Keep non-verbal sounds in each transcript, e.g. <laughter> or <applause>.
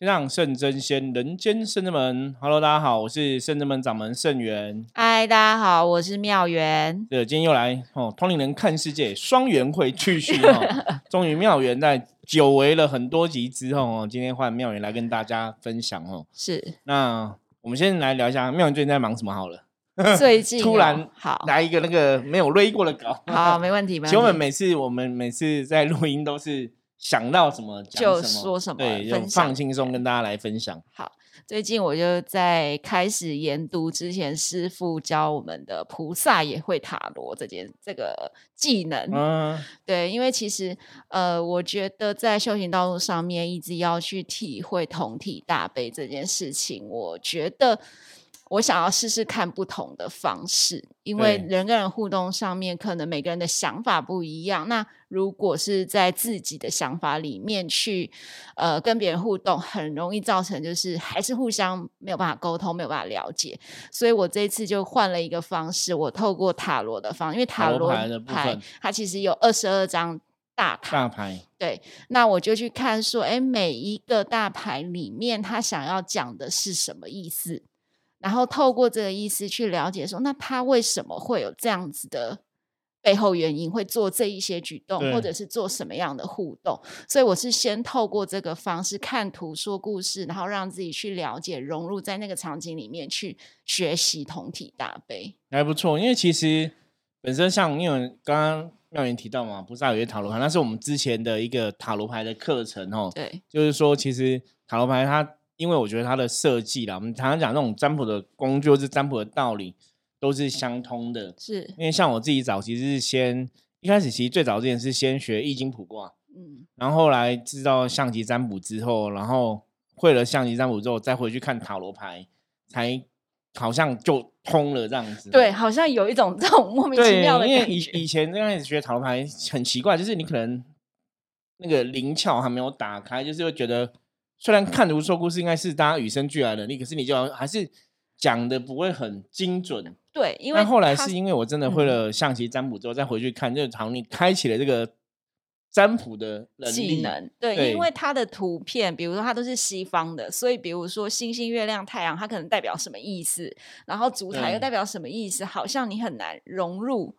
天上圣真仙，人间圣真门。Hello，大家好，我是圣真门掌门圣元。嗨，大家好，我是妙元。对，今天又来哦，通灵人看世界双元会继续哦。<laughs> 终于妙元在久违了很多集之后哦，今天换妙元来跟大家分享哦。是，那我们先来聊一下妙元最近在忙什么好了。最近 <laughs> 突然好来一个那个没有累过的稿，好，没问题。<laughs> 请问每次我们每次在录音都是。想到什么就说什么，对，就放轻松跟大家来分享。好，最近我就在开始研读之前师傅教我们的菩萨也会塔罗这件这个技能。嗯，对，因为其实呃，我觉得在修行道路上面一直要去体会同体大悲这件事情，我觉得。我想要试试看不同的方式，因为人跟人互动上面，可能每个人的想法不一样。那如果是在自己的想法里面去，呃，跟别人互动，很容易造成就是还是互相没有办法沟通，没有办法了解。所以我这次就换了一个方式，我透过塔罗的方，因为塔罗牌它其实有二十二张大牌，大牌对。那我就去看说，哎，每一个大牌里面，他想要讲的是什么意思？然后透过这个意思去了解，说那他为什么会有这样子的背后原因，会做这一些举动，或者是做什么样的互动？所以我是先透过这个方式看图说故事，然后让自己去了解，融入在那个场景里面去学习同体大悲，还不错。因为其实本身像因为刚刚妙言提到嘛，不是有些塔罗牌，那是我们之前的一个塔罗牌的课程哦。对，就是说其实塔罗牌它。因为我觉得它的设计啦，我们常常讲那种占卜的工具或是占卜的道理都是相通的。是因为像我自己早其实是先一开始其实最早之前是先学易经卜卦，嗯，然后后来知道象棋占卜之后，然后会了象棋占卜之后，再回去看塔罗牌，才好像就通了这样子。对，好像有一种 <laughs> 这种莫名其妙的因为以以前刚开始学塔罗牌很奇怪，就是你可能那个灵窍还没有打开，就是会觉得。虽然看图说故事应该是大家与生俱来的能力，可是你就还是讲的不会很精准。对，因为后来是因为我真的会了象棋占卜之后，再回去看，就好像你开启了这个占卜的技能。对，因为它的图片，比如说它都是西方的，所以比如说星星、月亮、太阳，它可能代表什么意思，然后烛台又代表什么意思，好像你很难融入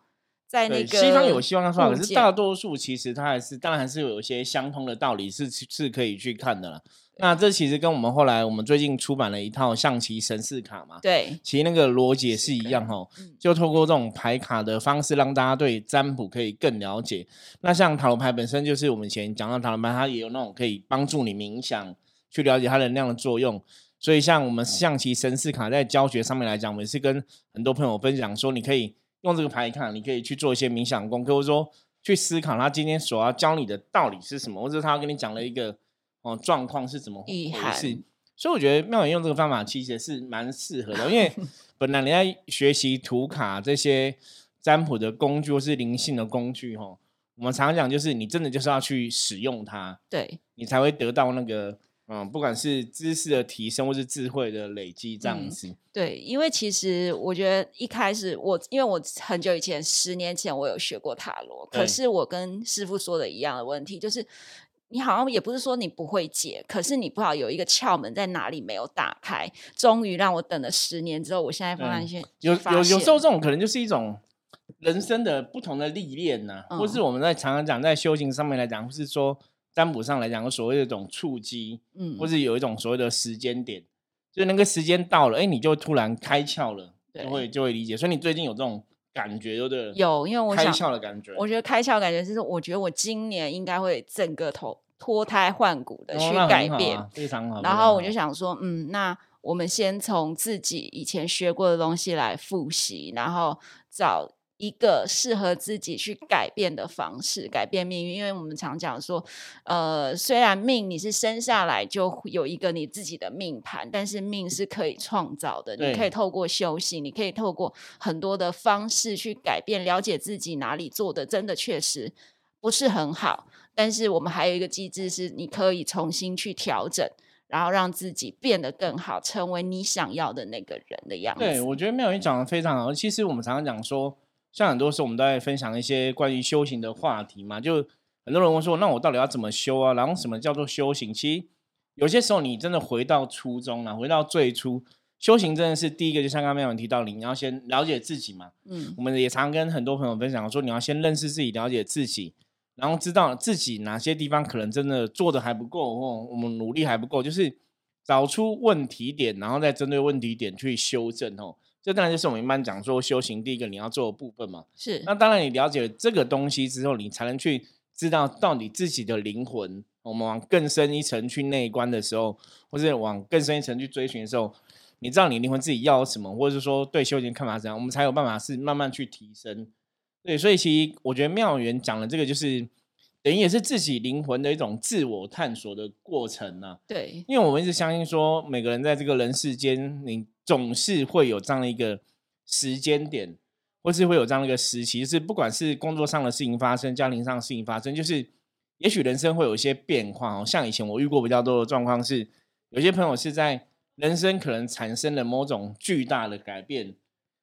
在那个西方有西方的说法，可是大多数其实它还是当然还是有一些相通的道理是是可以去看的啦。那这其实跟我们后来我们最近出版了一套象棋神士卡嘛，对，其实那个逻辑也是一样哈，就透过这种牌卡的方式，让大家对占卜可以更了解。那像塔罗牌本身就是我们以前讲到塔罗牌，它也有那种可以帮助你冥想去了解它能量的作用。所以像我们象棋神士卡在教学上面来讲，我们是跟很多朋友分享说，你可以用这个牌卡，你可以去做一些冥想功课，或者说去思考他今天所要教你的道理是什么，或者他要跟你讲了一个。哦，状况是怎么回事？所以我觉得妙远用这个方法其实是蛮适合的，因为 <laughs> 本来你在学习图卡这些占卜的工具或是灵性的工具，哈，我们常常讲就是你真的就是要去使用它，对你才会得到那个嗯，不管是知识的提升或是智慧的累积这样子。对，因为其实我觉得一开始我因为我很久以前十年前我有学过塔罗，可是我跟师傅说的一样的问题就是。你好像也不是说你不会解，可是你不知道有一个窍门在哪里没有打开。终于让我等了十年之后，我现在发现有有有时候这种可能就是一种人生的不同的历练呐，或是我们在常常讲在修行上面来讲，或是说占卜上来讲，所谓的一种触机，嗯，或是有一种所谓的时间点，就那个时间到了，哎，你就突然开窍了，就会就会理解。所以你最近有这种。感觉有点有，因为我开窍的感觉。我觉得开窍感觉就是，我觉得我今年应该会整个头脱胎换骨的去改变，非常好。然后我就想说，嗯，那我们先从自己以前学过的东西来复习，然后找。一个适合自己去改变的方式，改变命运。因为我们常讲说，呃，虽然命你是生下来就有一个你自己的命盘，但是命是可以创造的。你可以透过修行，你可以透过很多的方式去改变，了解自己哪里做的真的确实不是很好。但是我们还有一个机制，是你可以重新去调整，然后让自己变得更好，成为你想要的那个人的样子。对，我觉得妙云讲的非常好。其实我们常常讲说。像很多时候我们都在分享一些关于修行的话题嘛，就很多人问说，那我到底要怎么修啊？然后什么叫做修行？其实有些时候你真的回到初衷了，回到最初修行，真的是第一个，就像刚刚没有提到，你要先了解自己嘛。嗯，我们也常跟很多朋友分享说，你要先认识自己，了解自己，然后知道自己哪些地方可能真的做的还不够，或我们努力还不够，就是找出问题点，然后再针对问题点去修正哦。这当然就是我们一般讲说修行第一个你要做的部分嘛。是。那当然，你了解了这个东西之后，你才能去知道到底自己的灵魂。我们往更深一层去内观的时候，或者往更深一层去追寻的时候，你知道你灵魂自己要什么，或者是说对修行看法怎样，我们才有办法是慢慢去提升。对，所以其实我觉得妙缘讲的这个，就是等于也是自己灵魂的一种自我探索的过程呢。对，因为我们一直相信说，每个人在这个人世间，你总是会有这样的一个时间点，或是会有这样的一个时期，是不管是工作上的事情发生，家庭上的事情发生，就是。也许人生会有一些变化哦，像以前我遇过比较多的状况是，有些朋友是在人生可能产生了某种巨大的改变，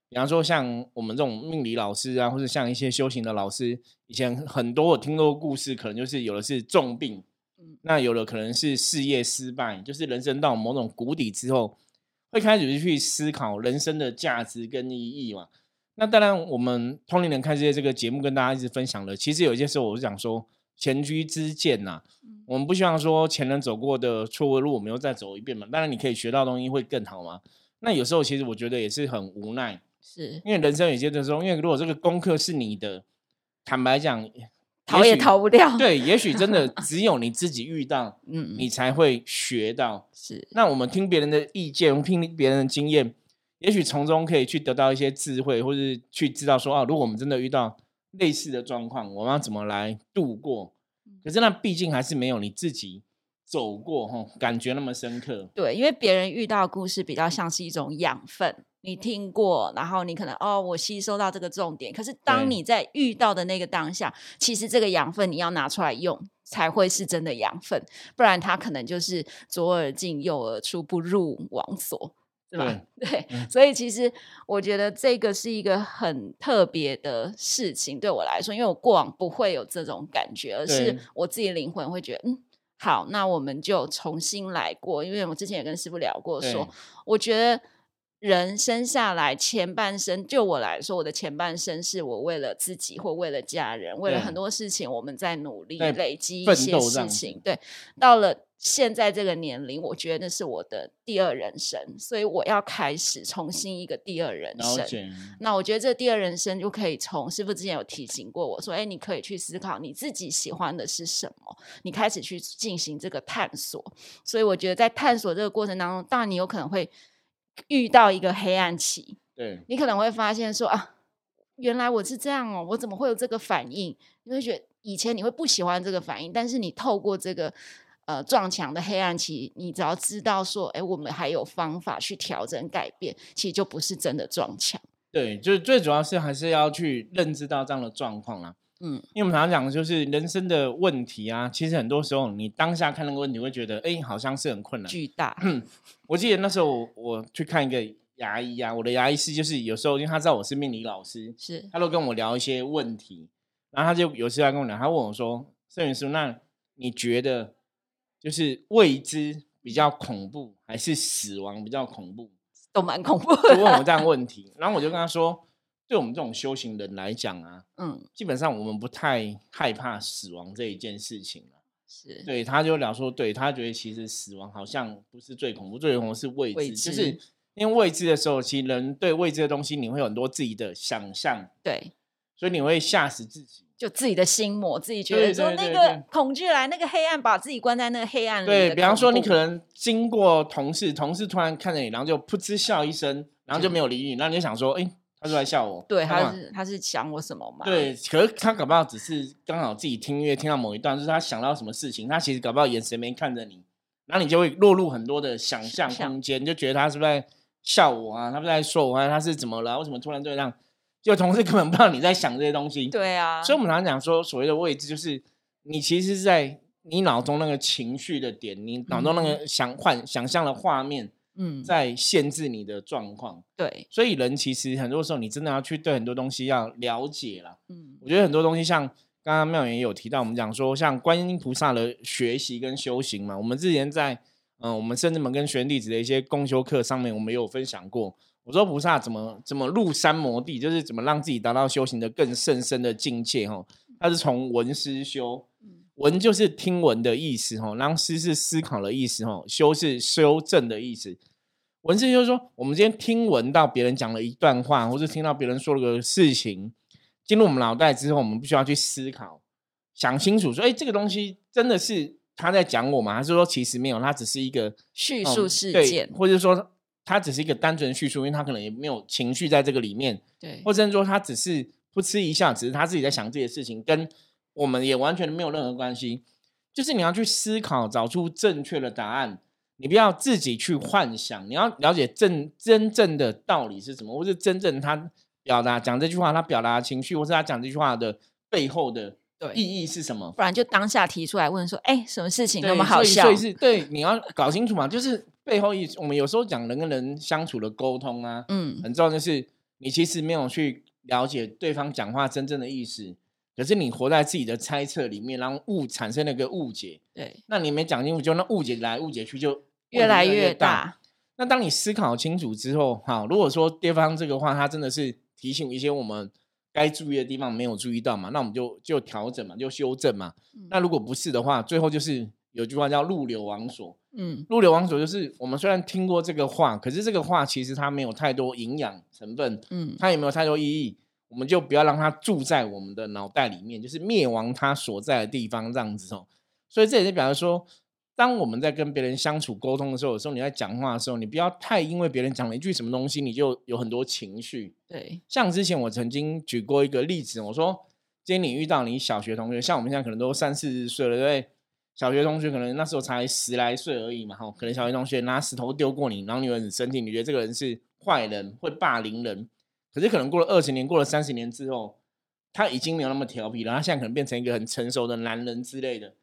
比方说像我们这种命理老师啊，或者像一些修行的老师，以前很多我听过故事，可能就是有的是重病，那有的可能是事业失败，就是人生到某种谷底之后，会开始去思考人生的价值跟意义嘛。那当然，我们通灵人看这些这个节目跟大家一直分享了，其实有一些时候我是想说。前车之鉴呐，我们不希望说前人走过的错误路，我们又再走一遍嘛。当然，你可以学到东西会更好嘛。那有时候其实我觉得也是很无奈，是因为人生有些的时候，因为如果这个功课是你的，坦白讲，逃也逃不掉。对，也许真的 <laughs> 只有你自己遇到，嗯，你才会学到。是，那我们听别人的意见，听别人的经验，也许从中可以去得到一些智慧，或是去知道说啊，如果我们真的遇到。类似的状况，我们要怎么来度过？可是那毕竟还是没有你自己走过哈，感觉那么深刻。对，因为别人遇到故事比较像是一种养分，你听过，然后你可能哦，我吸收到这个重点。可是当你在遇到的那个当下，其实这个养分你要拿出来用，才会是真的养分，不然它可能就是左耳进右耳出，不入网所。是吧？<laughs> 对，所以其实我觉得这个是一个很特别的事情，对我来说，因为我过往不会有这种感觉，而是我自己灵魂会觉得，嗯，好，那我们就重新来过。因为我之前也跟师傅聊过，说我觉得人生下来前半生，就我来说，我的前半生是我为了自己或为了家人，为了很多事情，我们在努力累积一些事情。对，到了。现在这个年龄，我觉得那是我的第二人生，所以我要开始重新一个第二人生。那我觉得这第二人生就可以从师傅之前有提醒过我说：“哎，你可以去思考你自己喜欢的是什么，你开始去进行这个探索。”所以我觉得在探索这个过程当中，当然你有可能会遇到一个黑暗期，对你可能会发现说：“啊，原来我是这样哦，我怎么会有这个反应？”你会觉得以前你会不喜欢这个反应，但是你透过这个。呃，撞墙的黑暗期，你只要知道说，哎，我们还有方法去调整改变，其实就不是真的撞墙。对，就是最主要是还是要去认知到这样的状况啦。嗯，因为我们常常讲的就是人生的问题啊，其实很多时候你当下看那个问题，会觉得，哎，好像是很困难、巨大。我记得那时候我去看一个牙医啊，我的牙医师就是有时候因为他知道我是命理老师，是，他都跟我聊一些问题，然后他就有时候跟我聊，他问我说：“摄影师，那你觉得？”就是未知比较恐怖，还是死亡比较恐怖？都蛮恐怖。就问我这样问题，然后我就跟他说：，对我们这种修行人来讲啊，嗯，基本上我们不太害怕死亡这一件事情了。是对，他就聊说，对他觉得其实死亡好像不是最恐怖，最恐怖是未知，就是因为未知的时候，其实人对未知的东西，你会有很多自己的想象，对，所以你会吓死自己。就自己的心魔，自己觉得说那个恐惧来，那个黑暗把自己关在那个黑暗里。对比方说，你可能经过同事，同事突然看着你，然后就噗嗤笑一声，然后就没有理你，然后你就想说，哎，他是在笑我。对，他是他是想我什么嘛？对，可是他搞不好只是刚好自己听音乐听到某一段，就是他想到什么事情，他其实搞不好眼神没看着你，然后你就会落入很多的想象空间，就觉得他是不是在笑我啊？他不是在说我啊？他是怎么了？为什么突然这样？就同事根本不知道你在想这些东西，对啊，所以我们常常讲说，所谓的位置就是你其实是在你脑中那个情绪的点，你脑中那个想幻想象的画面，嗯，在限制你的状况。对，所以人其实很多时候你真的要去对很多东西要了解了。嗯，我觉得很多东西像刚刚妙言有提到，我们讲说像观音菩萨的学习跟修行嘛，我们之前在嗯，我们甚至门跟玄弟子的一些公修课上面，我们有分享过。我说菩萨怎么怎么入山摩地，就是怎么让自己达到修行的更甚深的境界哈。他是从闻思修，闻就是听闻的意思哈，然后思是思考的意思哈，修是修正的意思。文字就是说，我们今天听闻到别人讲了一段话，或是听到别人说了个事情，进入我们脑袋之后，我们必须要去思考，想清楚说，哎，这个东西真的是他在讲我吗？还是说其实没有，他只是一个叙述事件，或者说。他只是一个单纯叙述，因为他可能也没有情绪在这个里面，对，或者说他只是不吃一下，只是他自己在想这些事情，跟我们也完全没有任何关系。就是你要去思考，找出正确的答案，你不要自己去幻想，你要了解真真正的道理是什么，或是真正他表达讲这句话，他表达情绪，或是他讲这句话的背后的意义是什么？不然就当下提出来问说，哎，什么事情那么好笑？所以是对，你要搞清楚嘛，就是。背后意，我们有时候讲人跟人相处的沟通啊，嗯，很重要就是，你其实没有去了解对方讲话真正的意思，可是你活在自己的猜测里面，然后误产生了一个误解，对，那你没讲清楚，就那误解来误解去，就越来越大。那当你思考清楚之后，哈，如果说对方这个话，他真的是提醒一些我们该注意的地方没有注意到嘛，那我们就就调整嘛，就修正嘛。那如果不是的话，最后就是有句话叫“入流王所”。嗯，入流王所就是我们虽然听过这个话，可是这个话其实它没有太多营养成分，嗯，它也没有太多意义，我们就不要让它住在我们的脑袋里面，就是灭亡它所在的地方这样子哦。所以这也是表示说，当我们在跟别人相处沟通的时候，有时候你在讲话的时候，你不要太因为别人讲了一句什么东西，你就有很多情绪。对，像之前我曾经举过一个例子，我说今天你遇到你小学同学，像我们现在可能都三四十岁了，对不对？小学同学可能那时候才十来岁而已嘛，哈，可能小学同学拿石头丢过你，然后你很生气，你觉得这个人是坏人，会霸凌人。可是可能过了二十年，过了三十年之后，他已经没有那么调皮了，他现在可能变成一个很成熟的男人之类的。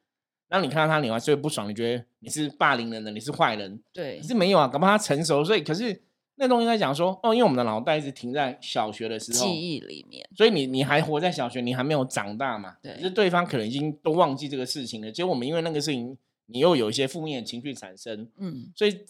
然后你看到他，你还是会不爽，你觉得你是霸凌人的，你是坏人。对，可是没有啊，搞不好他成熟，所以可是。那东西在讲说，哦，因为我们的脑袋一直停在小学的时候记忆里面，所以你你还活在小学，你还没有长大嘛？对，就是对方可能已经都忘记这个事情了。结果我们因为那个事情，你又有一些负面的情绪产生，嗯，所以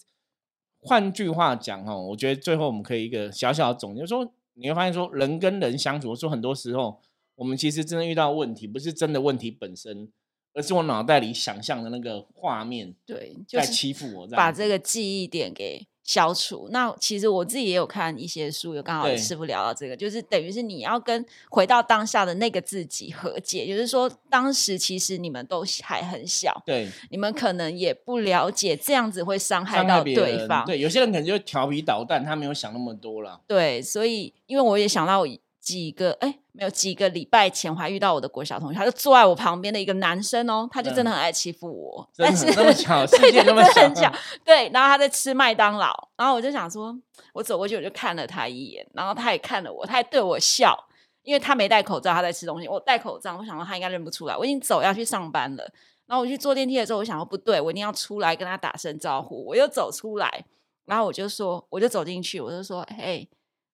换句话讲哦，我觉得最后我们可以一个小小的总结，说你会发现说，人跟人相处，说很多时候我们其实真的遇到问题，不是真的问题本身，而是我脑袋里想象的那个画面，对，在欺负我，把这个记忆点给。消除。那其实我自己也有看一些书，有刚好师傅聊到这个，就是等于是你要跟回到当下的那个自己和解，就是说当时其实你们都还很小，对，你们可能也不了解这样子会伤害到对方，对，有些人可能就调皮捣蛋，他没有想那么多了，对，所以因为我也想到。几个哎，没有几个礼拜前，我还遇到我的国小同学，他就坐在我旁边的一个男生哦，他就真的很爱欺负我，但是那么巧，<laughs> 对，真的很巧，对。然后他在吃麦当劳，然后我就想说，我走过去我就看了他一眼，然后他也看了我，他还对我笑，因为他没戴口罩，他在吃东西，我戴口罩，我想说他应该认不出来，我已经走要去上班了。然后我去坐电梯的时候，我想说不对，我一定要出来跟他打声招呼，我又走出来，然后我就说，我就走进去，我就说，嘿，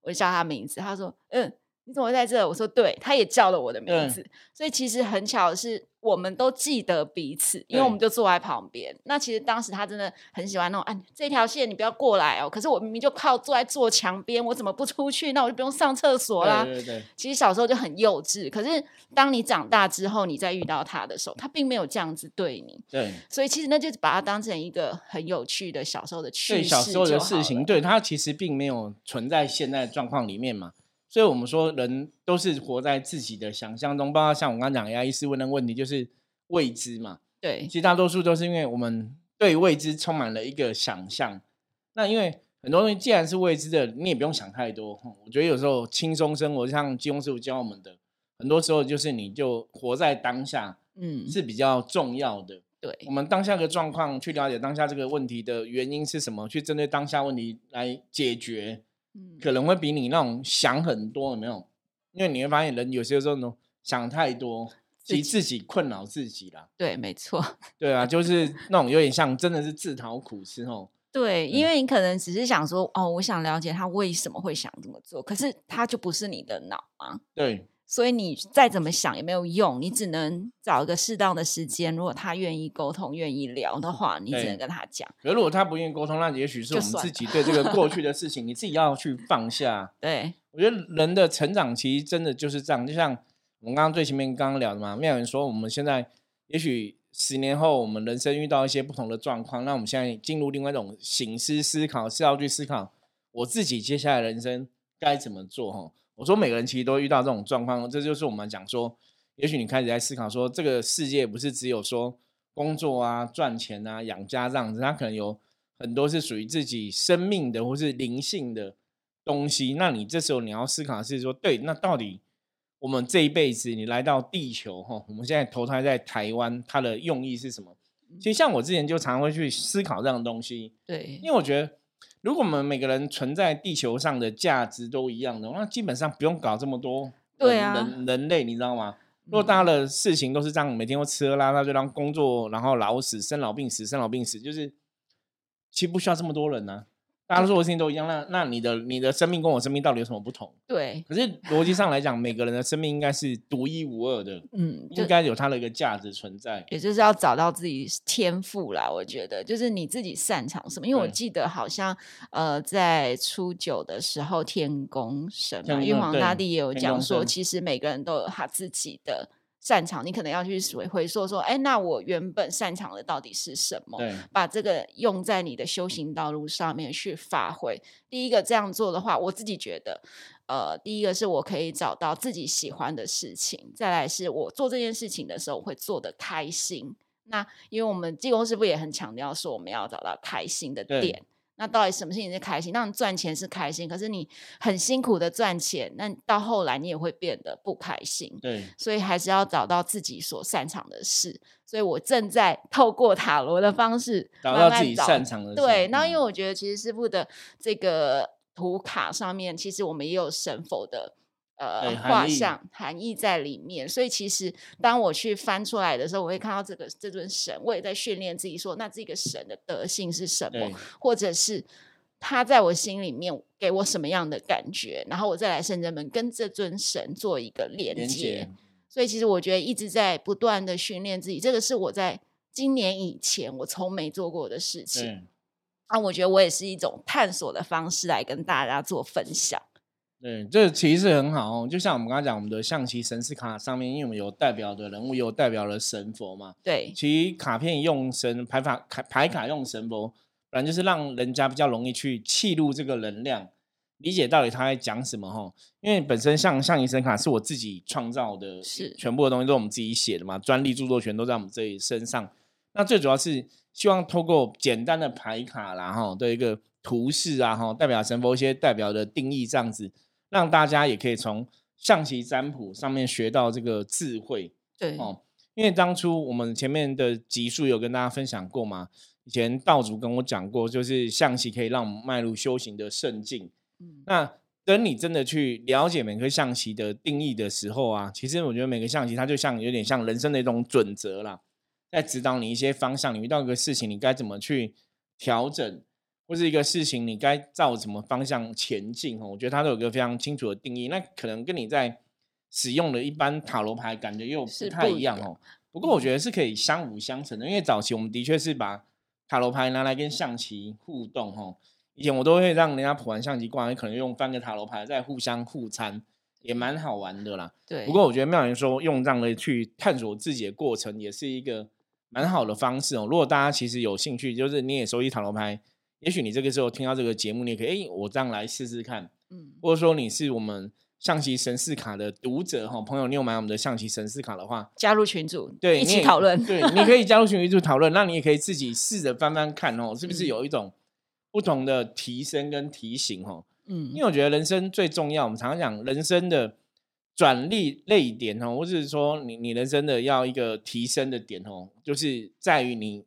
我就叫他名字，他说，嗯。你怎么会在这？我说对，他也叫了我的名字，所以其实很巧的是，我们都记得彼此，因为我们就坐在旁边。那其实当时他真的很喜欢那种，哎，这条线你不要过来哦。可是我明明就靠坐在坐墙边，我怎么不出去？那我就不用上厕所啦。对对。其实小时候就很幼稚，可是当你长大之后，你再遇到他的时候，他并没有这样子对你。对。所以其实那就把它当成一个很有趣的小时候的趣事。小时候的事情，对他其实并没有存在现在状况里面嘛。所以，我们说人都是活在自己的想象中，包括像我刚刚讲 AI 师问的问题，就是未知嘛。对，其实大多数都是因为我们对未知充满了一个想象。那因为很多东西既然是未知的，你也不用想太多。我觉得有时候轻松生活，像金庸师傅教我们的，很多时候就是你就活在当下，嗯，是比较重要的。对，我们当下的状况，去了解当下这个问题的原因是什么，去针对当下问题来解决。可能会比你那种想很多，有没有？因为你会发现，人有些时候呢想太多，其实自己困扰自己啦。对，没错。<laughs> 对啊，就是那种有点像，真的是自讨苦吃哦。对，因为你可能只是想说，哦，我想了解他为什么会想这么做，可是他就不是你的脑啊。对。所以你再怎么想也没有用，你只能找一个适当的时间。如果他愿意沟通、愿意聊的话，你只能跟他讲。可如果他不愿意沟通，那也许是我们自己对这个过去的事情，你自己要去放下。<laughs> 对，我觉得人的成长其实真的就是这样。就像我们刚刚最前面刚刚聊的嘛，妙人说我们现在也许十年后，我们人生遇到一些不同的状况，那我们现在进入另外一种形式思考，是要去思考我自己接下来人生该怎么做哈。我说每个人其实都遇到这种状况，这就是我们讲说，也许你开始在思考说，这个世界不是只有说工作啊、赚钱啊、养家这样子，它可能有很多是属于自己生命的或是灵性的东西。那你这时候你要思考的是说，对，那到底我们这一辈子你来到地球哈，我们现在投胎在台湾，它的用意是什么？其实像我之前就常会去思考这样的东西，对，因为我觉得。如果我们每个人存在地球上的价值都一样的，那基本上不用搞这么多。对啊，人人类你知道吗？如果大家的事情都是这样，每天都吃喝拉撒，就当工作，然后老死、生老病死、生老病死，就是其实不需要这么多人呢。大家做的事情都一样，那那你的你的生命跟我生命到底有什么不同？对。可是逻辑上来讲，每个人的生命应该是独一无二的，嗯，应该有它的一个价值存在。也就是要找到自己天赋啦，我觉得就是你自己擅长什么。因为我记得好像呃，在初九的时候，天宫神嘛，玉皇大帝也有讲说，其实每个人都有他自己的。擅长，你可能要去回回溯说，哎，那我原本擅长的到底是什么？把这个用在你的修行道路上面去发挥。第一个这样做的话，我自己觉得，呃，第一个是我可以找到自己喜欢的事情，再来是我做这件事情的时候会做的开心。那因为我们技工师傅也很强调说，我们要找到开心的点。那到底什么事情是开心？那你赚钱是开心，可是你很辛苦的赚钱，那到后来你也会变得不开心。对，所以还是要找到自己所擅长的事。所以我正在透过塔罗的方式找到自己擅长的。对，那因为我觉得其实师傅的这个图卡上面，其实我们也有神佛的。呃，画像含义在里面，所以其实当我去翻出来的时候，我会看到这个这尊神，我也在训练自己说，那这个神的德性是什么，或者是他在我心里面给我什么样的感觉，然后我再来圣人们跟这尊神做一个连接。所以其实我觉得一直在不断的训练自己，这个是我在今年以前我从没做过的事情。那我觉得我也是一种探索的方式来跟大家做分享。对，这其实很好哦。就像我们刚刚讲，我们的象棋神士卡上面，因为我们有代表的人物，有代表了神佛嘛。对，其实卡片用神牌法卡牌卡用神佛，本来就是让人家比较容易去记录这个能量，理解到底他在讲什么哈。因为本身像象棋神卡是我自己创造的，是全部的东西都是我们自己写的嘛，专利著作权都在我们自己身上。那最主要是希望透过简单的牌卡啦哈的一个图示啊哈，代表神佛一些代表的定义这样子。让大家也可以从象棋占卜上面学到这个智慧，对哦，因为当初我们前面的集数有跟大家分享过嘛，以前道主跟我讲过，就是象棋可以让我们迈入修行的圣境。嗯，那等你真的去了解每颗象棋的定义的时候啊，其实我觉得每个象棋它就像有点像人生的一种准则啦，在指导你一些方向。你遇到一个事情，你该怎么去调整？或是一个事情，你该照什么方向前进？哦，我觉得它都有个非常清楚的定义。那可能跟你在使用的一般塔罗牌感觉又不太一样哦。不过我觉得是可以相辅相成的，因为早期我们的确是把塔罗牌拿来跟象棋互动。哦，以前我都会让人家普完象棋挂，可能用翻个塔罗牌再互相互参，也蛮好玩的啦。对。不过我觉得妙言说用这样的去探索自己的过程，也是一个蛮好的方式哦。如果大家其实有兴趣，就是你也收集塔罗牌。也许你这个时候听到这个节目，你也可以，哎，我这样来试试看，嗯，或者说你是我们象棋神士卡的读者哈，朋友，你有买我们的象棋神士卡的话，加入群组，对，一起讨论，对，你可以 <laughs> 加入群组讨论，那你也可以自己试着翻翻看哦，是不是有一种不同的提升跟提醒哦，嗯，因为我觉得人生最重要，我们常常讲人生的转力泪点哦，或者是说你你人生的要一个提升的点哦，就是在于你。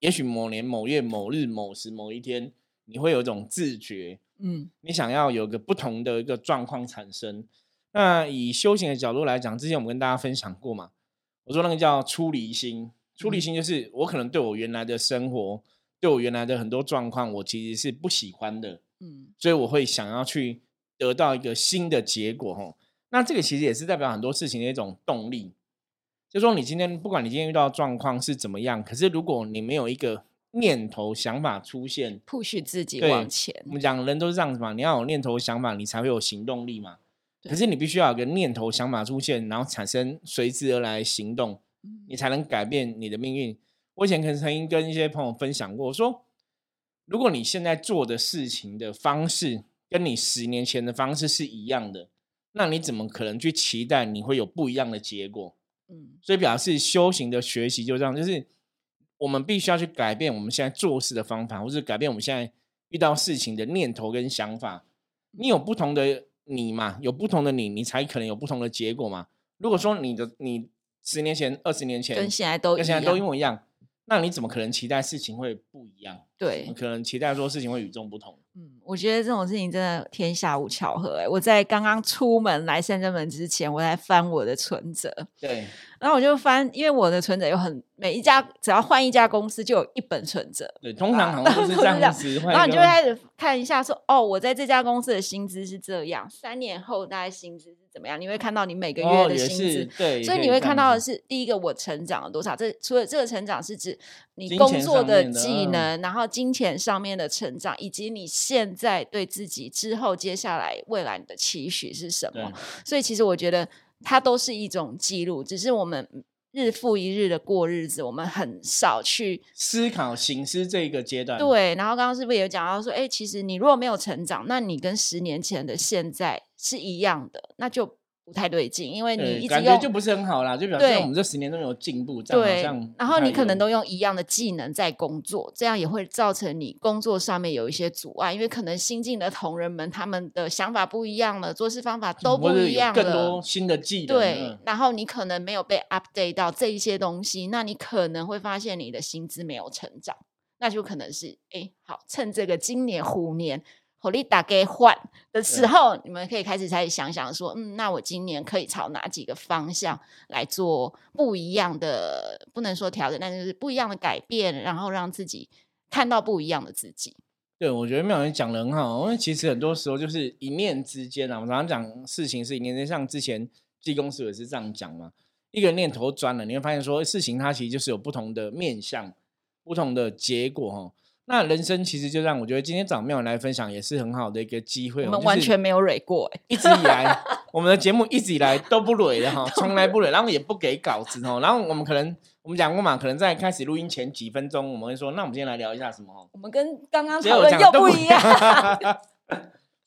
也许某年某月某日某时某一天，你会有一种自觉，嗯，你想要有个不同的一个状况产生。那以修行的角度来讲，之前我们跟大家分享过嘛，我说那个叫出离心，出离心就是我可能对我原来的生活，对我原来的很多状况，我其实是不喜欢的，嗯，所以我会想要去得到一个新的结果，吼。那这个其实也是代表很多事情的一种动力。就说你今天不管你今天遇到状况是怎么样，可是如果你没有一个念头想法出现，push 自己往前。我们讲人都是这样子嘛，你要有念头想法，你才会有行动力嘛。可是你必须要有个念头想法出现，然后产生随之而来行动，你才能改变你的命运。我以前可能曾经跟一些朋友分享过，我说如果你现在做的事情的方式跟你十年前的方式是一样的，那你怎么可能去期待你会有不一样的结果？嗯，所以表示修行的学习就这样，就是我们必须要去改变我们现在做事的方法，或是改变我们现在遇到事情的念头跟想法。你有不同的你嘛？有不同的你，你才可能有不同的结果嘛。如果说你的你十年前、二十年前跟现在都跟现在都一模一样，那你怎么可能期待事情会不一样？对，可能期待说事情会与众不同。嗯，我觉得这种事情真的天下无巧合。哎，我在刚刚出门来深圳门之前，我在翻我的存折。对。然后我就翻，因为我的存折有很每一家，只要换一家公司就有一本存折。对，通常好像都 <laughs> 是这样子。然后你就开始看一下，说哦，我在这家公司的薪资是这样，三年后大概薪资是怎么样？你会看到你每个月的薪资。对。所以你会看到的是，第一个我成长了多少？这除了这个成长是指你工作的技能，然后金钱上面的成长，以及你现在对自己之后接下来未来你的期许是什么？所以其实我觉得。它都是一种记录，只是我们日复一日的过日子，我们很少去思考、行思这一个阶段。对，然后刚刚是不是有讲到说，哎，其实你如果没有成长，那你跟十年前的现在是一样的，那就。不太对劲，因为你一直感觉就不是很好啦，就表示我们这十年都没有进步，这样好像。然后你可能都用一样的技能在工作，这样也会造成你工作上面有一些阻碍，因为可能新进的同仁们他们的想法不一样了，做事方法都不一样了，更多新的技能。对，然后你可能没有被 update 到这一些东西，那你可能会发现你的薪资没有成长，那就可能是哎，好，趁这个今年虎年。火力打给换的时候，你们可以开始开始想想说，嗯，那我今年可以朝哪几个方向来做不一样的？不能说调整，但就是不一样的改变，然后让自己看到不一样的自己。对，我觉得妙云讲的很好，因为其实很多时候就是一念之间啊。我常常讲事情是一念之间，像之前技公司也是这样讲嘛，一个念头转了，你会发现说事情它其实就是有不同的面向、不同的结果哈。那人生其实就让我觉得今天找妙来分享也是很好的一个机会。我们完全没有蕊过，一直以来 <laughs> 我们的节目一直以来都不蕊的哈，<laughs> 从来不蕊，然后也不给稿子哦。然后我们可能我们讲过嘛，可能在开始录音前几分钟，我们会说，那我们今天来聊一下什么？我们跟刚刚讨论又不一样。<laughs>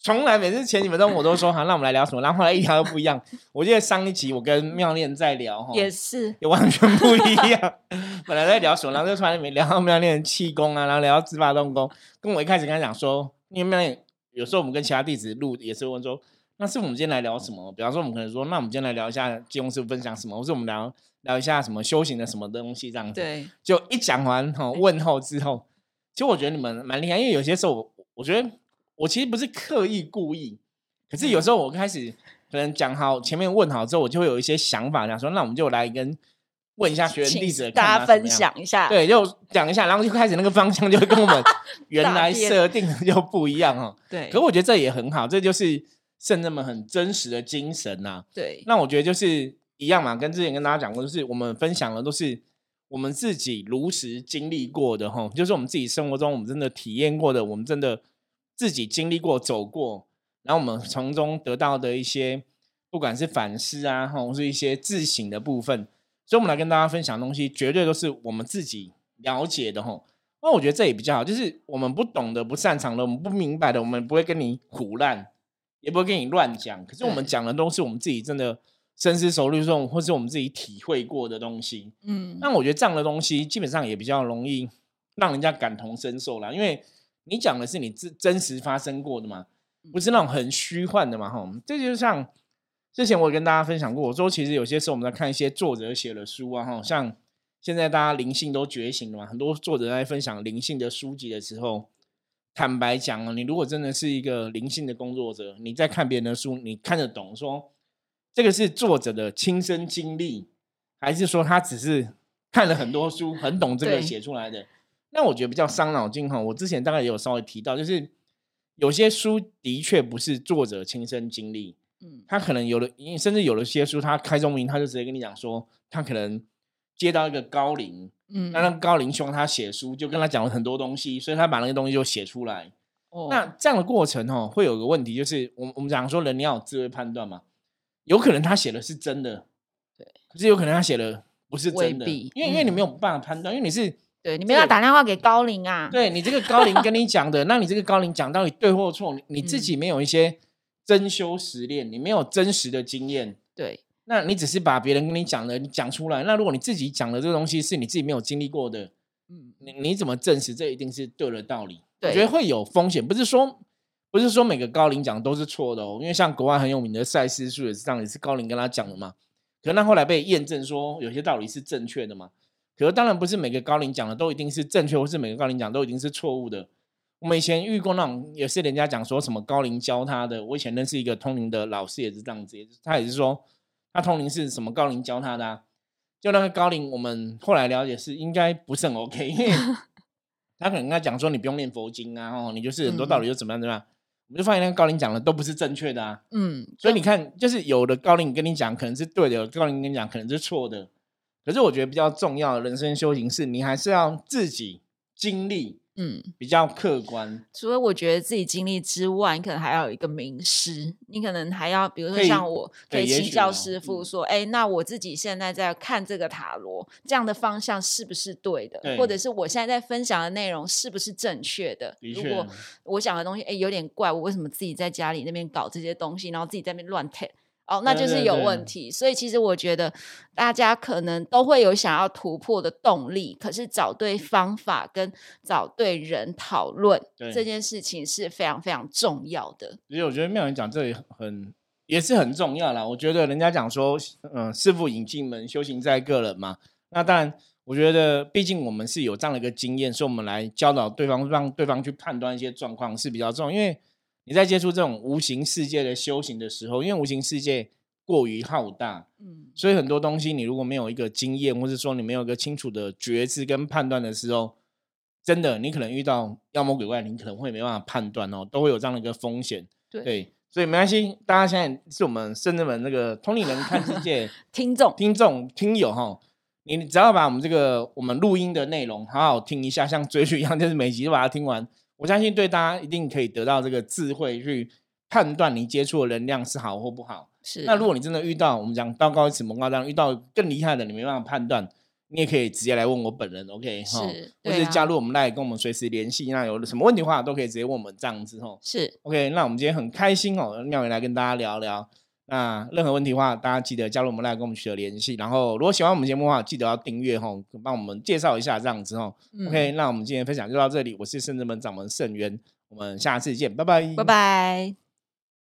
从来每次前几分钟我都说好，那我们来聊什么？然后后来一条都不一样。<laughs> 我记得上一集我跟妙念在聊哈，也是也完全不一样。<laughs> 本来在聊什么，然后就突然没聊到妙念气功啊，然后聊到自发动功。跟我一开始跟他讲说，因为妙念有时候我们跟其他弟子录也是问说，那是我们今天来聊什么？比方说我们可能说，那我们今天来聊一下金庸师傅分享什么，或是我们聊聊一下什么修行的什么东西这样子。对，就一讲完哈问候之后，其实我觉得你们蛮厉害，因为有些时候我我觉得。我其实不是刻意故意，可是有时候我开始可能讲好前面问好之后，我就会有一些想法，想说那我们就来跟问一下学员弟子，大家分享一下，对，就讲一下，然后就开始那个方向就会跟我们 <laughs> 原来设定的就不一样哦。对，可我觉得这也很好，这就是圣人们很真实的精神呐。对，那我觉得就是一样嘛，跟之前跟大家讲过，就是我们分享的都是我们自己如实经历过的哈，就是我们自己生活中我们真的体验过的，我们真的。自己经历过、走过，然后我们从中得到的一些，不管是反思啊，或是一些自省的部分，所以，我们来跟大家分享的东西，绝对都是我们自己了解的吼。那我觉得这也比较好，就是我们不懂的、不擅长的、我们不明白的，我们不会跟你胡乱，也不会跟你乱讲。可是，我们讲的都是我们自己真的深思熟虑中，或是我们自己体会过的东西。嗯，那我觉得这样的东西基本上也比较容易让人家感同身受啦，因为。你讲的是你真真实发生过的吗？不是那种很虚幻的嘛？哈，这就像之前我跟大家分享过，我说其实有些时候我们在看一些作者写的书啊，哈，像现在大家灵性都觉醒了嘛，很多作者在分享灵性的书籍的时候，坦白讲啊，你如果真的是一个灵性的工作者，你在看别人的书，你看得懂说这个是作者的亲身经历，还是说他只是看了很多书，很懂这个写出来的？那我觉得比较伤脑筋哈，我之前大概也有稍微提到，就是有些书的确不是作者亲身经历，嗯，他可能有的，甚至有的些书，他开宗明，他就直接跟你讲说，他可能接到一个高龄，嗯，那让高龄希望他写书，就跟他讲了很多东西，所以他把那个东西就写出来。哦，那这样的过程哦，会有个问题，就是我们我们讲说人你要有智慧判断嘛，有可能他写的是真的，对，可是有可能他写的不是真的，因为因为你没有办法判断，因为你是。对，你们要打电话给高龄啊？对你这个高龄跟你讲的，<laughs> 那你这个高龄讲到底对或错？你自己没有一些真修实练，你没有真实的经验。对，那你只是把别人跟你讲的你讲出来。那如果你自己讲的这个东西是你自己没有经历过的，嗯，你你怎么证实这一定是对的道理？我觉得会有风险，不是说不是说每个高龄讲都是错的哦。因为像国外很有名的赛斯书也是这样，也是高龄跟他讲的嘛。可那后来被验证说有些道理是正确的嘛。可是当然不是每个高龄讲的都一定是正确，或是每个高龄讲都一定是错误的。我们以前遇过那种，也是人家讲说什么高龄教他的。我以前认识一个通灵的老师，也是这样子，他也是说他通灵是什么高龄教他的。就那个高龄，我们后来了解是应该不是很 OK，因为 <laughs> 他可能跟他讲说你不用念佛经啊，哦，你就是很多道理就怎么样怎么样。我们就发现那个高龄讲的都不是正确的啊。嗯，所以你看，就是有的高龄跟你讲可能是对的，有的高龄跟你讲可能是错的。可是我觉得比较重要的人生修行是，你还是要自己经历，嗯，比较客观。除了我觉得自己经历之外，你可能还要有一个名师，你可能还要，比如说像我，可以请教师傅说，哎，那我自己现在在看这个塔罗，这样的方向是不是对的？或者是我现在在分享的内容是不是正确的？如果我讲的东西，哎，有点怪，我为什么自己在家里那边搞这些东西，然后自己在那边乱 take？哦，那就是有问题，所以其实我觉得大家可能都会有想要突破的动力，可是找对方法跟找对人讨论这件事情是非常非常重要的。其实我觉得妙人讲这里很也是很重要啦。我觉得人家讲说，嗯，师傅引进门，修行在个人嘛。那当然，我觉得毕竟我们是有这样的一个经验，所以我们来教导对方，让对方去判断一些状况是比较重要，因为。你在接触这种无形世界的修行的时候，因为无形世界过于浩大，嗯，所以很多东西你如果没有一个经验，或者说你没有一个清楚的觉知跟判断的时候，真的你可能遇到妖魔鬼怪，你可能会没办法判断哦，都会有这样的一个风险。对，所以没关系，大家现在是我们圣智门那个通灵人看世界 <laughs> 听众、听众、听友哈，你只要把我们这个我们录音的内容好好听一下，像追剧一样，就是每集都把它听完。我相信对大家一定可以得到这个智慧，去判断你接触的能量是好或不好。是。那如果你真的遇到我们讲道高一尺，魔高一丈，遇到更厉害的，你没办法判断，你也可以直接来问我本人，OK 哈？或者加入我们来跟我们随时联系。那有什么问题的话，都可以直接问我们这样子吼。是。OK，那我们今天很开心哦，妙宇来跟大家聊聊。那任何问题的话，大家记得加入我们来跟我们取得联系。然后，如果喜欢我们节目的话，记得要订阅哈，帮我们介绍一下这样子哈。OK，那我们今天分享就到这里。我是圣智门掌门圣元，我们下次见，拜拜，拜拜。